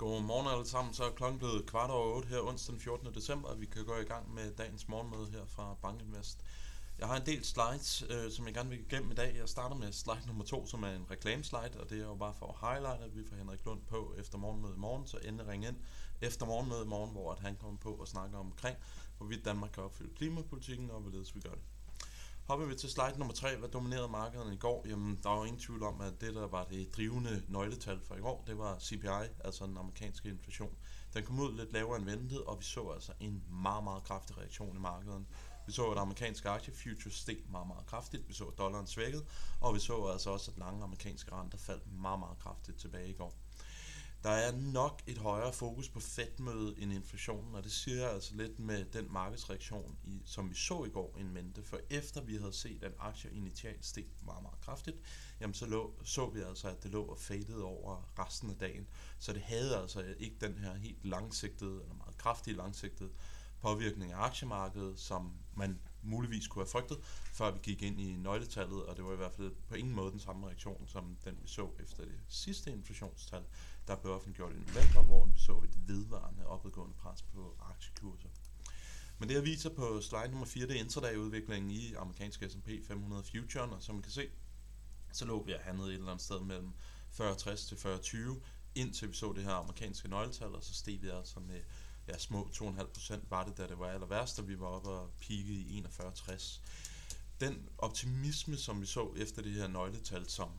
Godmorgen alle sammen. Så er klokken blevet kvart over 8 her onsdag den 14. december, og vi kan gå i gang med dagens morgenmøde her fra Bankinvest. Jeg har en del slides, øh, som jeg gerne vil igennem i dag. Jeg starter med slide nummer 2, som er en reklameslide, og det er jo bare for at highlight, at vi får Henrik Lund på efter morgenmødet i morgen, så endelig ring ind efter morgenmødet i morgen, hvor at han kommer på og snakker omkring, hvorvidt Danmark kan opfylde klimapolitikken og hvorledes vi gør det. Hopper vi til slide nummer 3, hvad dominerede markederne i går? Jamen, der var ingen tvivl om, at det, der var det drivende nøgletal for i går, det var CPI, altså den amerikanske inflation. Den kom ud lidt lavere end ventet, og vi så altså en meget, meget kraftig reaktion i markedet. Vi så, at amerikanske aktiefutures steg meget, meget kraftigt. Vi så, at dollaren svækkede, og vi så altså også, at lange amerikanske renter faldt meget, meget kraftigt tilbage i går. Der er nok et højere fokus på Fed-mødet end inflationen, og det siger jeg altså lidt med den markedsreaktion, i, som vi så i går i mente. For efter vi havde set, at aktier initialt steg meget, meget kraftigt, jamen så lå, så vi altså, at det lå og fadede over resten af dagen. Så det havde altså ikke den her helt langsigtede, eller meget kraftige langsigtede påvirkning af aktiemarkedet, som man muligvis kunne have frygtet, før vi gik ind i nøgletallet, og det var i hvert fald på ingen måde den samme reaktion, som den vi så efter det sidste inflationstal, der blev offentliggjort i november, hvor vi så et vedvarende opadgående pres på aktiekurser. Men det jeg viser på slide nummer 4, det er intraday-udviklingen i amerikanske S&P 500 Future, og som man kan se, så lå vi og handlede et eller andet sted mellem 40-60 til 40-20, indtil vi så det her amerikanske nøgletal, og så steg vi altså med ja, små 2,5% var det, da det var aller værst, og vi var oppe og pike i 41,60. Den optimisme, som vi så efter det her nøgletal, som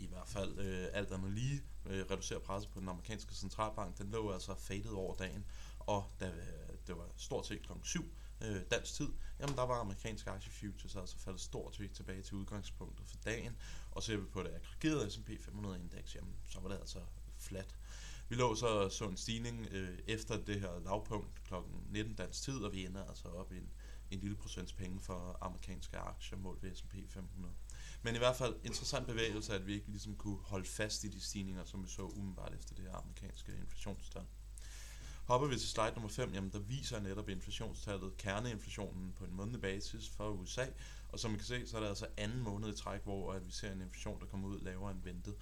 i hvert fald øh, alt andet lige øh, reducerer presset på den amerikanske centralbank, den lå altså fadet over dagen, og da øh, det var stort set klokken 7 øh, dansk tid, jamen der var amerikanske aktiefutures altså faldet stort set tilbage til udgangspunktet for dagen, og ser vi på det aggregerede S&P 500 indeks, jamen så var det altså flat. Vi lå så, så en stigning øh, efter det her lavpunkt kl. 19 dansk tid, og vi ender altså op i en, en lille procents penge for amerikanske aktier målt ved S&P 500. Men i hvert fald interessant bevægelse, at vi ikke ligesom kunne holde fast i de stigninger, som vi så umiddelbart efter det her amerikanske inflationstal. Hopper vi til slide nummer 5, jamen der viser netop inflationstallet kerneinflationen på en månedlig basis for USA, og som I kan se, så er det altså anden måned i træk, hvor at vi ser en inflation, der kommer ud lavere end ventet.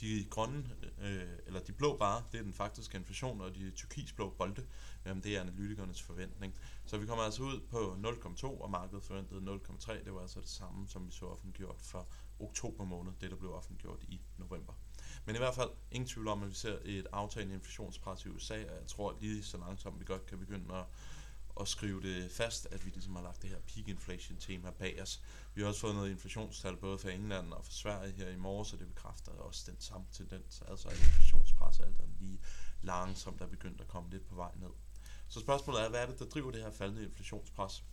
De grønne, øh, eller de blå bare, det er den faktiske inflation, og de turkisblå bolde, øh, det er analytikernes forventning. Så vi kommer altså ud på 0,2, og markedet forventede 0,3. Det var altså det samme, som vi så offentliggjort for oktober måned, det der blev offentliggjort i november. Men i hvert fald ingen tvivl om, at vi ser et aftagende inflationspres i USA, og jeg tror lige så langsomt vi godt kan begynde at at skrive det fast, at vi ligesom har lagt det her peak inflation tema bag os. Vi har også fået noget inflationstal både fra England og fra Sverige her i morges, og det bekræfter også den samme tendens, altså at inflationspresset alt andet lige langsomt er begyndt at komme lidt på vej ned. Så spørgsmålet er, hvad er det, der driver det her faldende inflationspres?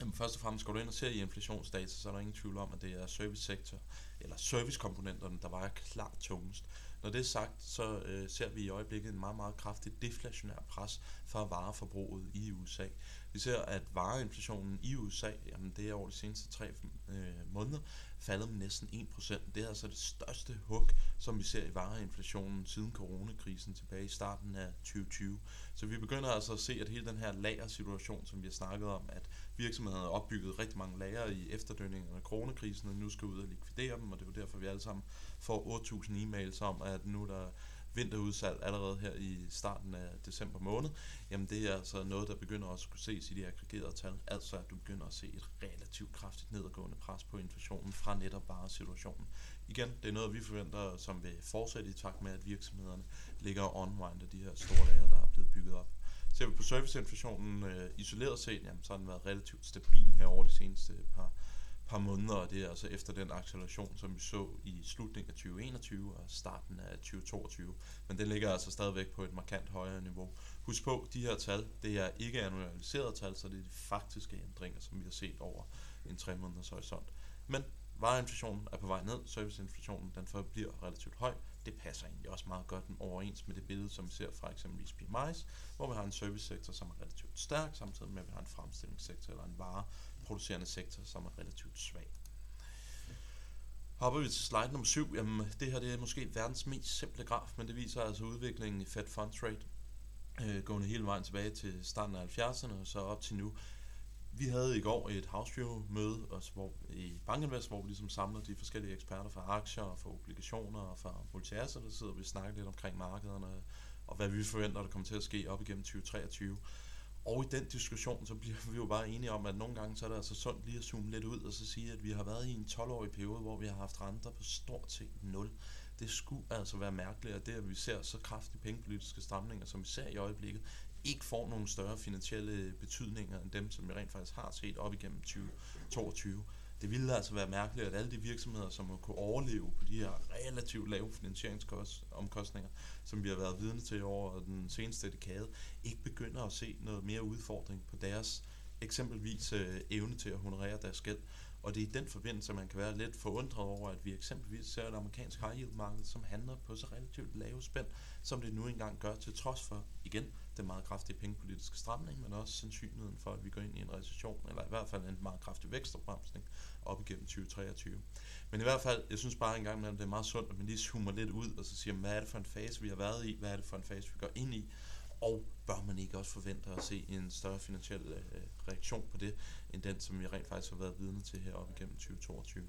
Jamen først og fremmest går du ind og ser i inflationsdata, så er der ingen tvivl om, at det er servicesektor, eller servicekomponenterne, der vejer klart tungest. Når det er sagt, så øh, ser vi i øjeblikket en meget, meget kraftig deflationær pres fra vareforbruget i USA. Vi ser, at vareinflationen i USA, jamen det er over de seneste tre øh, måneder, faldet med næsten 1%. Det er altså det største hug, som vi ser i vareinflationen siden coronakrisen tilbage i starten af 2020. Så vi begynder altså at se, at hele den her lagersituation, som vi har snakket om, at virksomhederne har opbygget rigtig mange lager i efterdønningerne af coronakrisen, og nu skal ud og likvidere dem, og det er jo derfor, vi alle sammen får 8.000 e-mails om, at nu der vinterudsalg allerede her i starten af december måned, jamen det er altså noget, der begynder også at kunne ses i de aggregerede tal, altså at du begynder at se et relativt kraftigt nedadgående pres på inflationen fra netop bare situationen. Igen, det er noget, vi forventer, som vil fortsætte i takt med, at virksomhederne ligger og unwinder de her store lager, der er blevet bygget op. Ser vi på serviceinflationen øh, isoleret set, jamen, så har den været relativt stabil her over de seneste par par måneder, og det er altså efter den acceleration, som vi så i slutningen af 2021 og starten af 2022. Men den ligger altså stadigvæk på et markant højere niveau. Husk på, de her tal, det er ikke annualiserede tal, så det er de faktiske ændringer, som vi har set over en tre måneders horisont. Men vareinflationen er på vej ned, serviceinflationen den forbliver relativt høj. Det passer egentlig også meget godt overens med det billede, som vi ser fra eksempelvis PMI's, hvor vi har en servicesektor, som er relativt stærk, samtidig med at vi har en fremstillingssektor eller en vareproducerende sektor, som er relativt svag. Hopper vi til slide nummer 7, jamen det her det er måske verdens mest simple graf, men det viser altså udviklingen i Fed Funds Rate, øh, gående hele vejen tilbage til starten af 70'erne og så op til nu. Vi havde i går et house view møde også, hvor, i Bankinvest, hvor vi ligesom samler de forskellige eksperter fra aktier og fra obligationer og fra multi der sidder vi og snakker lidt omkring markederne, og hvad vi forventer, der kommer til at ske op igennem 2023. Og i den diskussion, så bliver vi jo bare enige om, at nogle gange så er det altså sundt lige at zoome lidt ud og så sige, at vi har været i en 12-årig periode, hvor vi har haft renter på stort set 0. Det skulle altså være mærkeligt, at det, at vi ser så kraftige pengepolitiske stramninger, som vi ser i øjeblikket, ikke får nogle større finansielle betydninger end dem, som vi rent faktisk har set op igennem 2022. Det ville altså være mærkeligt, at alle de virksomheder, som har kunne overleve på de her relativt lave finansieringsomkostninger, som vi har været vidne til over den seneste dekade, ikke begynder at se noget mere udfordring på deres eksempelvis øh, evne til at honorere deres gæld. Og det er i den forbindelse, man kan være lidt forundret over, at vi eksempelvis ser et amerikansk high yield marked, som handler på så relativt lave spænd, som det nu engang gør, til trods for, igen, den meget kraftige pengepolitiske stramning, men også sandsynligheden for, at vi går ind i en recession, eller i hvert fald en meget kraftig vækstopbremsning op igennem 2023. Men i hvert fald, jeg synes bare engang at det er meget sundt, at man lige zoomer lidt ud, og så siger, hvad er det for en fase, vi har været i, hvad er det for en fase, vi går ind i, og bør man ikke også forvente at se en større finansiel øh, reaktion på det, end den, som vi rent faktisk har været vidne til her op igennem 2022.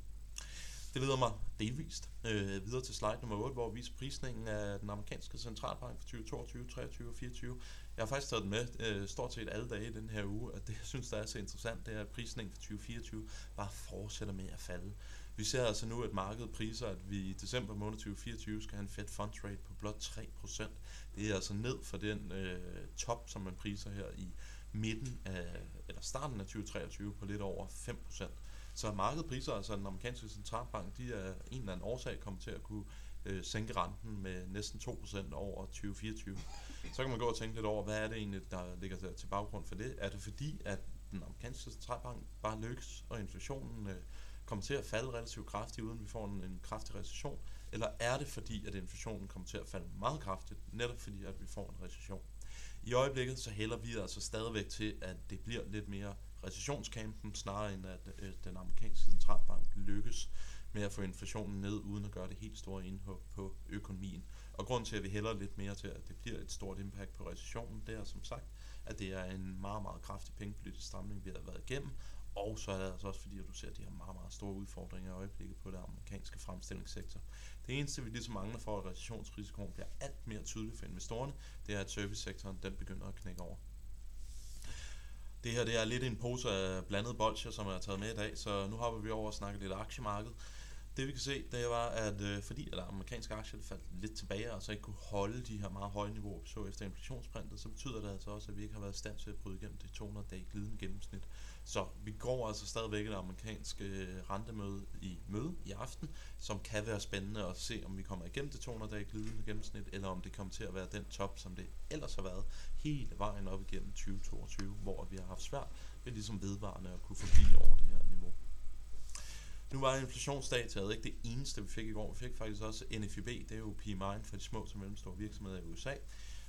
Det leder mig delvist øh, videre til slide nummer 8, hvor vi viser prisningen af den amerikanske centralbank for 2022, 23 og 24. Jeg har faktisk taget den med øh, stort set alle dage i den her uge, og det jeg synes, der er så interessant, det er, at prisningen for 2024 bare fortsætter med at falde. Vi ser altså nu, at markedet priser, at vi i december måned 2024 skal have en Fed Fund Rate på blot 3%. Det er altså ned fra den øh, top, som man priser her i midten af, eller starten af 2023 på lidt over 5%. Så markedet priser altså den amerikanske centralbank, de er en eller anden årsag kommer til at kunne øh, sænke renten med næsten 2% over 2024. Så kan man gå og tænke lidt over, hvad er det egentlig, der ligger der til baggrund for det? Er det fordi, at den amerikanske centralbank bare lykkes, og inflationen øh, kommer til at falde relativt kraftigt, uden vi får en, en kraftig recession? Eller er det fordi, at inflationen kommer til at falde meget kraftigt, netop fordi, at vi får en recession? I øjeblikket så hælder vi altså stadigvæk til, at det bliver lidt mere recessionskampen, snarere end at øh, den amerikanske centralbank lykkes med at få inflationen ned, uden at gøre det helt store indhug på økonomien. Og grund til, at vi hælder lidt mere til, at det bliver et stort impact på recessionen, det er som sagt, at det er en meget, meget kraftig pengepolitisk stramning, vi har været igennem, og så er det altså også fordi, at du ser de her meget, meget store udfordringer i øjeblikket på den amerikanske fremstillingssektor. Det eneste, vi ligesom mangler for, at recessionsrisikoen bliver alt mere tydelig for investorerne, det er, at servicesektoren den begynder at knække over. Det her det er lidt en pose af blandet bolcher, som jeg har taget med i dag, så nu hopper vi over og snakker lidt aktiemarked. Det vi kan se, det var, at øh, fordi at amerikanske aktier faldt lidt tilbage, og så ikke kunne holde de her meget høje niveauer, vi så efter inflationsprintet, så betyder det altså også, at vi ikke har været i stand til at bryde igennem det 200-dage glidende gennemsnit. Så vi går altså stadigvæk et amerikansk øh, rentemøde i møde i aften, som kan være spændende at se, om vi kommer igennem det 200-dage glidende gennemsnit, eller om det kommer til at være den top, som det ellers har været hele vejen op igennem 2022, hvor vi har haft svært ved ligesom vedvarende at kunne forbi over det. Nu var inflationsdataet ikke det eneste, vi fik i går. Vi fik faktisk også NFIB, det er jo PMI for de små og mellemstore virksomheder i USA.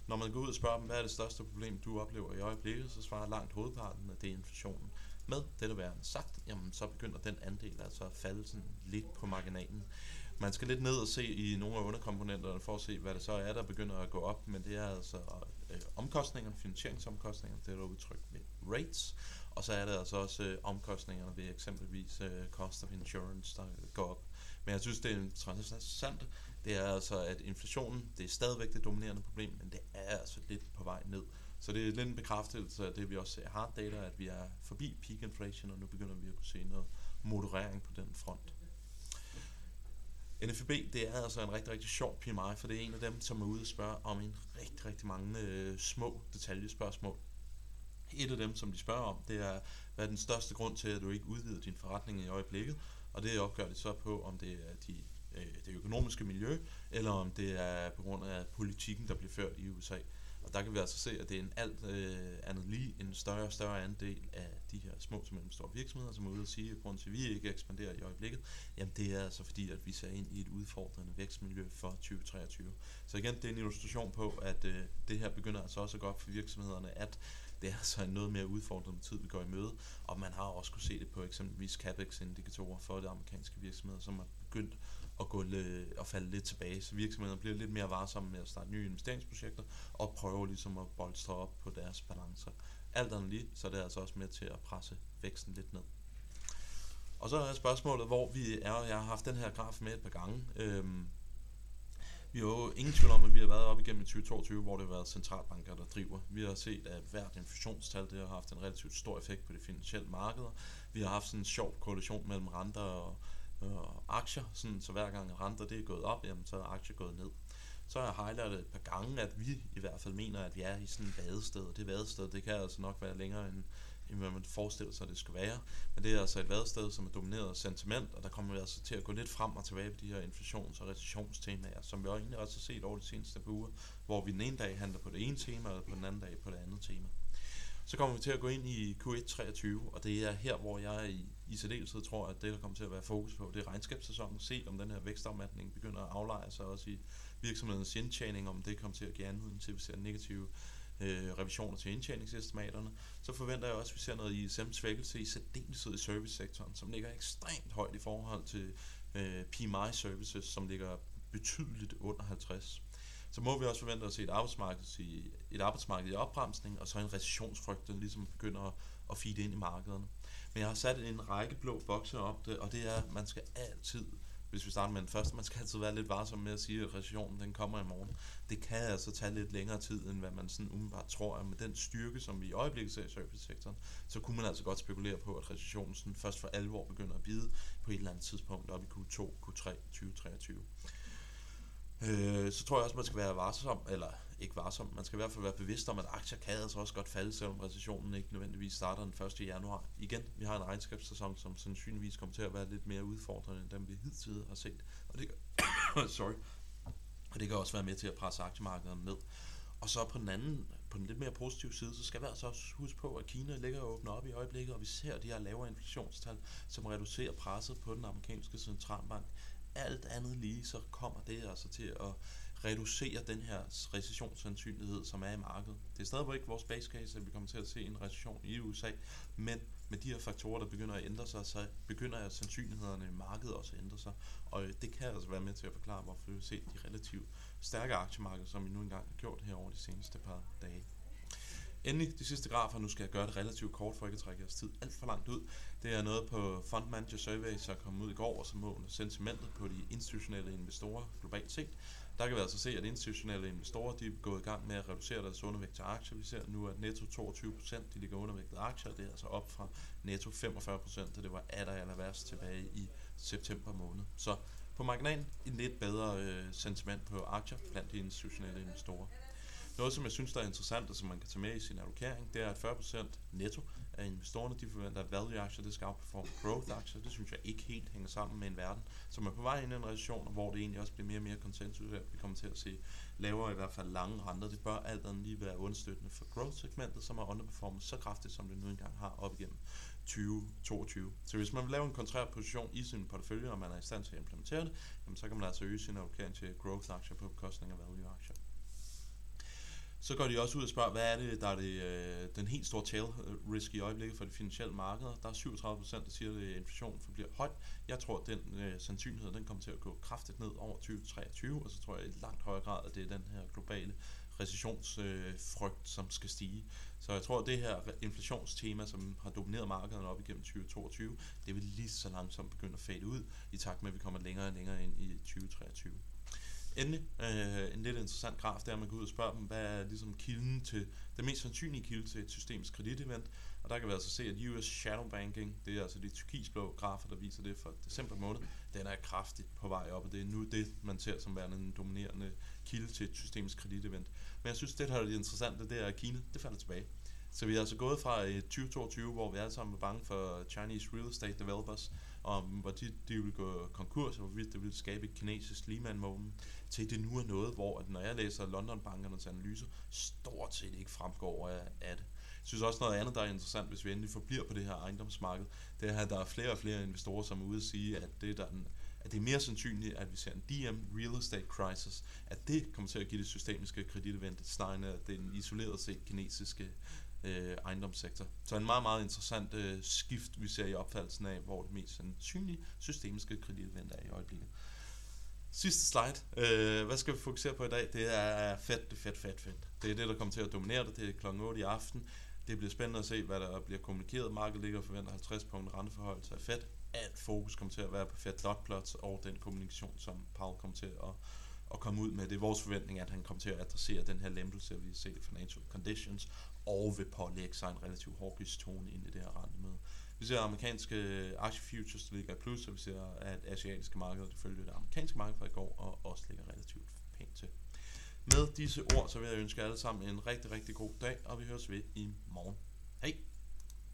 Når man går ud og spørger dem, hvad er det største problem, du oplever i øjeblikket, så svarer langt hovedparten, at det er inflationen. Med det der være sagt, jamen, så begynder den andel altså at falde sådan lidt på marginalen. Man skal lidt ned og se i nogle af underkomponenterne for at se, hvad det så er, der begynder at gå op, men det er altså øh, omkostningerne, finansieringsomkostningerne, det er der udtrykt med rates, og så er der altså også øh, omkostningerne ved eksempelvis øh, cost of insurance, der går op. Men jeg synes, det er interessant, det er altså, at inflationen, det er stadigvæk det dominerende problem, men det er altså lidt på vej ned. Så det er lidt en bekræftelse af det, vi også ser i hard data, at vi er forbi peak inflation, og nu begynder vi at kunne se noget moderering på den front. NFB, det er altså en rigtig, rigtig sjov PMI, for det er en af dem, som er ude og spørge om en rigtig, rigtig mange øh, små detaljespørgsmål. Et af dem, som de spørger om, det er, hvad er den største grund til, at du ikke udvider din forretning i øjeblikket? Og det opgør de så på, om det er de, øh, det økonomiske miljø, eller om det er på grund af politikken, der bliver ført i USA. Og der kan vi altså se, at det er en alt øh, andet lige en større og større andel af de her små til mellemstore virksomheder, som er ude at sige, at grunden til, at vi ikke ekspanderer i øjeblikket, jamen det er altså fordi, at vi ser ind i et udfordrende vækstmiljø for 2023. Så igen, det er en illustration på, at øh, det her begynder altså også at gå op for virksomhederne, at det er altså en noget mere udfordrende tid, vi går i møde, og man har også kunne se det på eksempelvis CAPEX-indikatorer for det amerikanske virksomheder, som er begyndt at, gå og falde lidt tilbage, så virksomhederne bliver lidt mere varsomme med at starte nye investeringsprojekter og prøver ligesom at bolstre op på deres balancer. Alt andet lige, så er det altså også med til at presse væksten lidt ned. Og så er spørgsmålet, hvor vi er. Jeg har haft den her graf med et par gange. Øhm, vi har jo ingen tvivl om, at vi har været op igennem 2022, hvor det har været centralbanker, der driver. Vi har set, at hvert inflationstal det har haft en relativt stor effekt på de finansielle markeder. Vi har haft sådan en sjov korrelation mellem renter og, og aktier, sådan, så hver gang renter det er gået op, jamen, så er aktier gået ned. Så har jeg highlightet et par gange, at vi i hvert fald mener, at vi er i sådan et vadested. Det vadested, det kan altså nok være længere end, end hvad man forestiller sig, det skal være. Men det er altså et vadested, som er domineret af sentiment, og der kommer vi altså til at gå lidt frem og tilbage på de her inflations- og recessionstemaer, som vi egentlig også har set over de seneste par uger, hvor vi den ene dag handler på det ene tema, og på den anden dag på det andet tema. Så kommer vi til at gå ind i Q1 23, og det er her, hvor jeg i, i særdeleshed tror, at det, der kommer til at være fokus på, det er regnskabssæsonen. Se, om den her vækstafmatning begynder at afleje sig også i virksomhedens indtjening, om det kommer til at give anledning til, at vi ser negative øh, revisioner til indtjeningsestimaterne, så forventer jeg også, at vi ser noget ISM svækkelse i særdeleshed i servicesektoren, som ligger ekstremt højt i forhold til øh, PMI services, som ligger betydeligt under 50. Så må vi også forvente at se et arbejdsmarked i, et arbejdsmarked i opbremsning, og så en recessionsfrygt, der ligesom begynder at, at feede ind i markederne. Men jeg har sat en række blå bokse op det, og det er, at man skal altid hvis vi starter med den første, man skal altid være lidt varsom med at sige, at recessionen den kommer i morgen. Det kan altså tage lidt længere tid, end hvad man sådan umiddelbart tror, at med den styrke, som vi i øjeblikket ser i servicesektoren, så kunne man altså godt spekulere på, at recessionen sådan først for alvor begynder at bide på et eller andet tidspunkt op i Q2, Q3 2023. Øh, så tror jeg også, man skal være varsom, eller ikke varsom, man skal i hvert fald være bevidst om, at aktier kan altså også godt falde, selvom recessionen ikke nødvendigvis starter den 1. januar. Igen, vi har en regnskabssæson, som sandsynligvis kommer til at være lidt mere udfordrende, end den vi hidtil har set. Og det sorry. Og det kan også være med til at presse aktiemarkederne ned. Og så på den anden, på den lidt mere positive side, så skal vi altså også huske på, at Kina ligger og åbner op i øjeblikket, og vi ser de her lavere inflationstal, som reducerer presset på den amerikanske centralbank alt andet lige, så kommer det altså til at reducere den her recessionssandsynlighed, som er i markedet. Det er stadigvæk ikke vores base case, at vi kommer til at se en recession i USA, men med de her faktorer, der begynder at ændre sig, så begynder at sandsynlighederne i markedet også at ændre sig. Og øh, det kan altså være med til at forklare, hvorfor vi har set de relativt stærke aktiemarkeder, som vi nu engang har gjort her over de seneste par dage. Endelig de sidste grafer, nu skal jeg gøre det relativt kort, for ikke at trække jeres tid alt for langt ud. Det er noget på Fund Manager Survey, som kom ud i går, og som måler sentimentet på de institutionelle investorer globalt set. Der kan vi altså se, at institutionelle investorer de er gået i gang med at reducere deres undervægt til aktier. Vi ser nu, at netto 22 procent de ligger undervægtet aktier. Det er altså op fra netto 45 procent, da det var aller, aller værst tilbage i september måned. Så på marginalen en lidt bedre øh, sentiment på aktier blandt de institutionelle investorer. Noget, som jeg synes, der er interessant, og som man kan tage med i sin allokering, det er, at 40% netto af investorerne, de forventer, at value-aktier, det skal outperforme growth-aktier. Det synes jeg ikke helt hænger sammen med en verden, som er på vej ind i en recession, hvor det egentlig også bliver mere og mere konsensus, at vi kommer til at se lavere, i hvert fald lange renter. Det bør alt andet lige være understøttende for growth-segmentet, som har underperformet så kraftigt, som det nu engang har op igennem 2022. Så hvis man vil lave en kontrær position i sin portefølje, og man er i stand til at implementere det, jamen så kan man altså øge sin allokering til growth-aktier på bekostning af value-aktier. Så går de også ud og spørger, hvad er det, der er det, øh, den helt store tail øh, risk i øjeblikket for de finansielle markeder. Der er 37 procent, der siger, at inflationen forbliver høj. Jeg tror, at den øh, sandsynlighed den kommer til at gå kraftigt ned over 2023, og så tror jeg i langt højere grad, at det er den her globale recessionsfrygt, øh, som skal stige. Så jeg tror, at det her inflationstema, som har domineret markederne op igennem 2022, det vil lige så langsomt begynde at fade ud, i takt med, at vi kommer længere og længere ind i 2023. Endelig, øh, en lidt interessant graf, der at man går ud og spørger dem, hvad er ligesom kilden til, den mest sandsynlige kilde til et systemisk kreditevent. Og der kan vi altså se, at US Shadow Banking, det er altså de turkisblå grafer, der viser det for december måned, den er kraftigt på vej op, og det er nu det, man ser som værende en dominerende kilde til et systemisk kreditevent. Men jeg synes, det der er det interessante, det er, at Kina, det falder tilbage. Så vi er altså gået fra 2022, hvor vi alle sammen var bange for Chinese real estate developers, om hvor de, de ville gå konkurs, og hvorvidt det ville skabe et kinesisk Lehman Moment, til det nu er noget, hvor at når jeg læser London-bankernes analyser, stort set ikke fremgår af, af det. Jeg synes også noget andet, der er interessant, hvis vi endelig forbliver på det her ejendomsmarked, det er, at der er flere og flere investorer, som er ude at sige, at det, der er den, at det er mere sandsynligt, at vi ser en DM real estate crisis, at det kommer til at give det systemiske kreditevent, snarere end at det isoleret set kinesiske øh, ejendomssektor. Så en meget, meget interessant øh, skift, vi ser i opfattelsen af, hvor det mest sandsynlige systemiske kreditevent er i øjeblikket. Sidste slide. Øh, hvad skal vi fokusere på i dag? Det er fedt, det fedt, fedt, fedt. Det er det, der kommer til at dominere det. Det er kl. 8 i aften. Det bliver spændende at se, hvad der bliver kommunikeret. Markedet ligger og forventer 50 punkt renteforhold af Fed. Alt fokus kommer til at være på Fed dot plots og den kommunikation, som Paul kommer til at, at komme ud med. Det er vores forventning, at han kommer til at adressere den her lempelse, vi ser i financial conditions, og vil pålægge sig en relativt hawkish tone ind i det her rentemøde. Vi ser amerikanske aktiefutures, der ligger i plus, og vi ser, at asiatiske markeder, det følger det amerikanske marked fra i går, og også ligger relativt pænt til. Med disse ord, så vil jeg ønske alle sammen en rigtig, rigtig god dag, og vi høres ved i morgen. Hej!